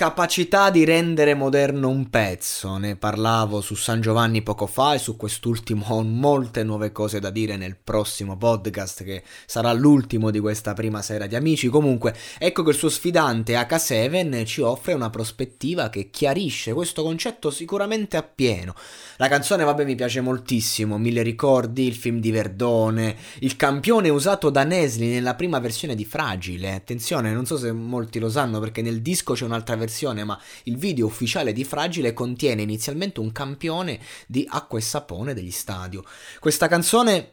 capacità di rendere moderno un pezzo. Ne parlavo su San Giovanni poco fa e su quest'ultimo ho molte nuove cose da dire nel prossimo podcast che sarà l'ultimo di questa prima sera di amici. Comunque, ecco che il suo sfidante H7 ci offre una prospettiva che chiarisce questo concetto sicuramente appieno. La canzone, vabbè, mi piace moltissimo, mille ricordi, il film di Verdone, il campione usato da Nesli nella prima versione di Fragile. Attenzione, non so se molti lo sanno perché nel disco c'è un'altra versione versione, ma il video ufficiale di Fragile contiene inizialmente un campione di acqua e sapone degli stadio. Questa canzone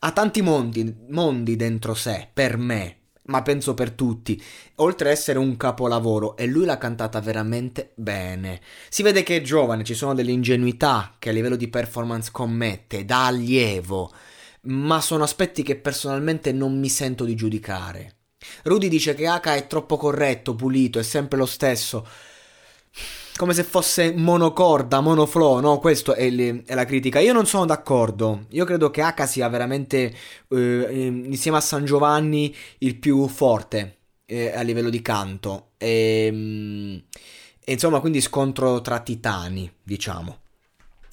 ha tanti mondi, mondi dentro sé, per me, ma penso per tutti, oltre ad essere un capolavoro e lui l'ha cantata veramente bene. Si vede che è giovane, ci sono delle ingenuità che a livello di performance commette, da allievo, ma sono aspetti che personalmente non mi sento di giudicare. Rudy dice che Aka è troppo corretto, pulito, è sempre lo stesso. Come se fosse monocorda, monoflow, no? Questa è, è, la critica. Io non sono d'accordo. Io credo che Aka sia veramente, eh, insieme a San Giovanni, il più forte eh, a livello di canto. E, ehm, e insomma, quindi scontro tra titani, diciamo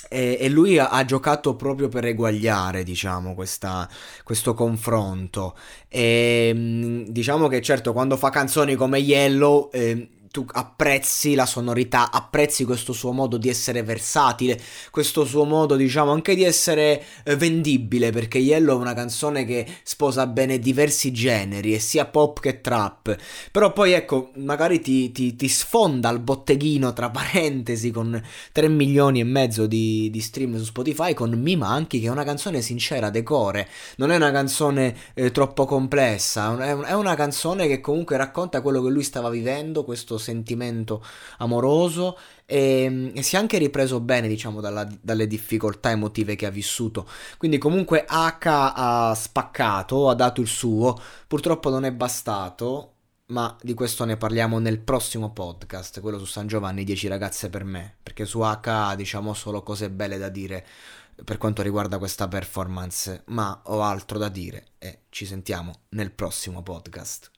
e, e lui ha, ha, giocato proprio per eguagliare, diciamo, questa, questo confronto. E mm, diciamo che certo, quando fa canzoni come Yellow, eh, tu apprezzi la sonorità, apprezzi questo suo modo di essere versatile, questo suo modo, diciamo, anche di essere eh, vendibile, perché Yellow è una canzone che sposa bene diversi generi, e sia pop che trap. Però poi, ecco, magari ti, ti, ti sfonda il botteghino, tra parentesi, con 3 milioni e mezzo di, di, stream su Spotify, con Mi Manchi, che è una canzone sincera, decore. Non è una canzone eh, troppo complessa, è, è una canzone che comunque racconta quello che lui stava vivendo, questo sentimento amoroso e, e, si è anche ripreso bene, diciamo, dalla, dalle difficoltà emotive che ha vissuto. Quindi comunque H ha spaccato, ha dato il suo, purtroppo non è bastato, ma di questo ne parliamo nel prossimo podcast, quello su San Giovanni, 10 ragazze per me, perché su H diciamo solo cose belle da dire per quanto riguarda questa performance, ma ho altro da dire e ci sentiamo nel prossimo podcast.